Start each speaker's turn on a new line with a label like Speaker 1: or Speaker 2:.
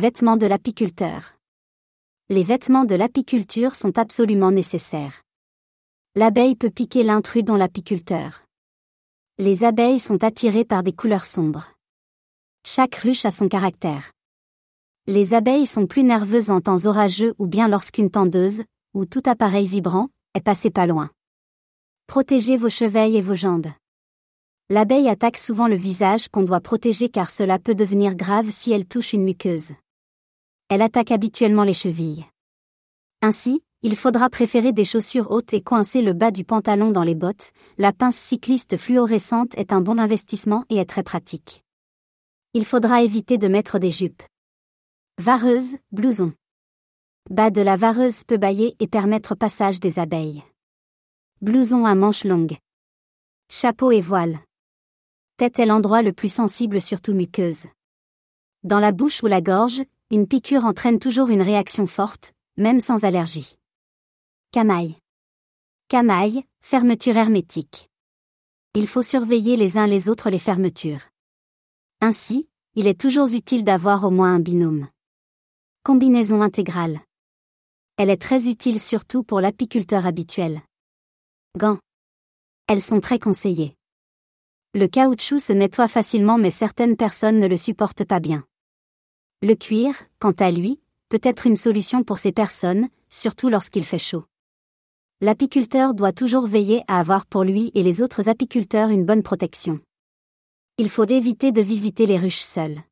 Speaker 1: Vêtements de l'apiculteur. Les vêtements de l'apiculture sont absolument nécessaires. L'abeille peut piquer l'intrus dans l'apiculteur. Les abeilles sont attirées par des couleurs sombres. Chaque ruche a son caractère. Les abeilles sont plus nerveuses en temps orageux ou bien lorsqu'une tendeuse, ou tout appareil vibrant, est passé pas loin. Protégez vos chevilles et vos jambes. L'abeille attaque souvent le visage qu'on doit protéger car cela peut devenir grave si elle touche une muqueuse. Elle attaque habituellement les chevilles. Ainsi, il faudra préférer des chaussures hautes et coincer le bas du pantalon dans les bottes, la pince cycliste fluorescente est un bon investissement et est très pratique. Il faudra éviter de mettre des jupes. Vareuse, blouson. Bas de la vareuse peut bailler et permettre passage des abeilles. Blouson à manches longues. Chapeau et voile tête est l'endroit le plus sensible surtout muqueuse. Dans la bouche ou la gorge, une piqûre entraîne toujours une réaction forte, même sans allergie. Camaille. Camaille, fermeture hermétique. Il faut surveiller les uns les autres les fermetures. Ainsi, il est toujours utile d'avoir au moins un binôme. Combinaison intégrale. Elle est très utile surtout pour l'apiculteur habituel. Gants. Elles sont très conseillées. Le caoutchouc se nettoie facilement mais certaines personnes ne le supportent pas bien. Le cuir, quant à lui, peut être une solution pour ces personnes, surtout lorsqu'il fait chaud. L'apiculteur doit toujours veiller à avoir pour lui et les autres apiculteurs une bonne protection. Il faut éviter de visiter les ruches seuls.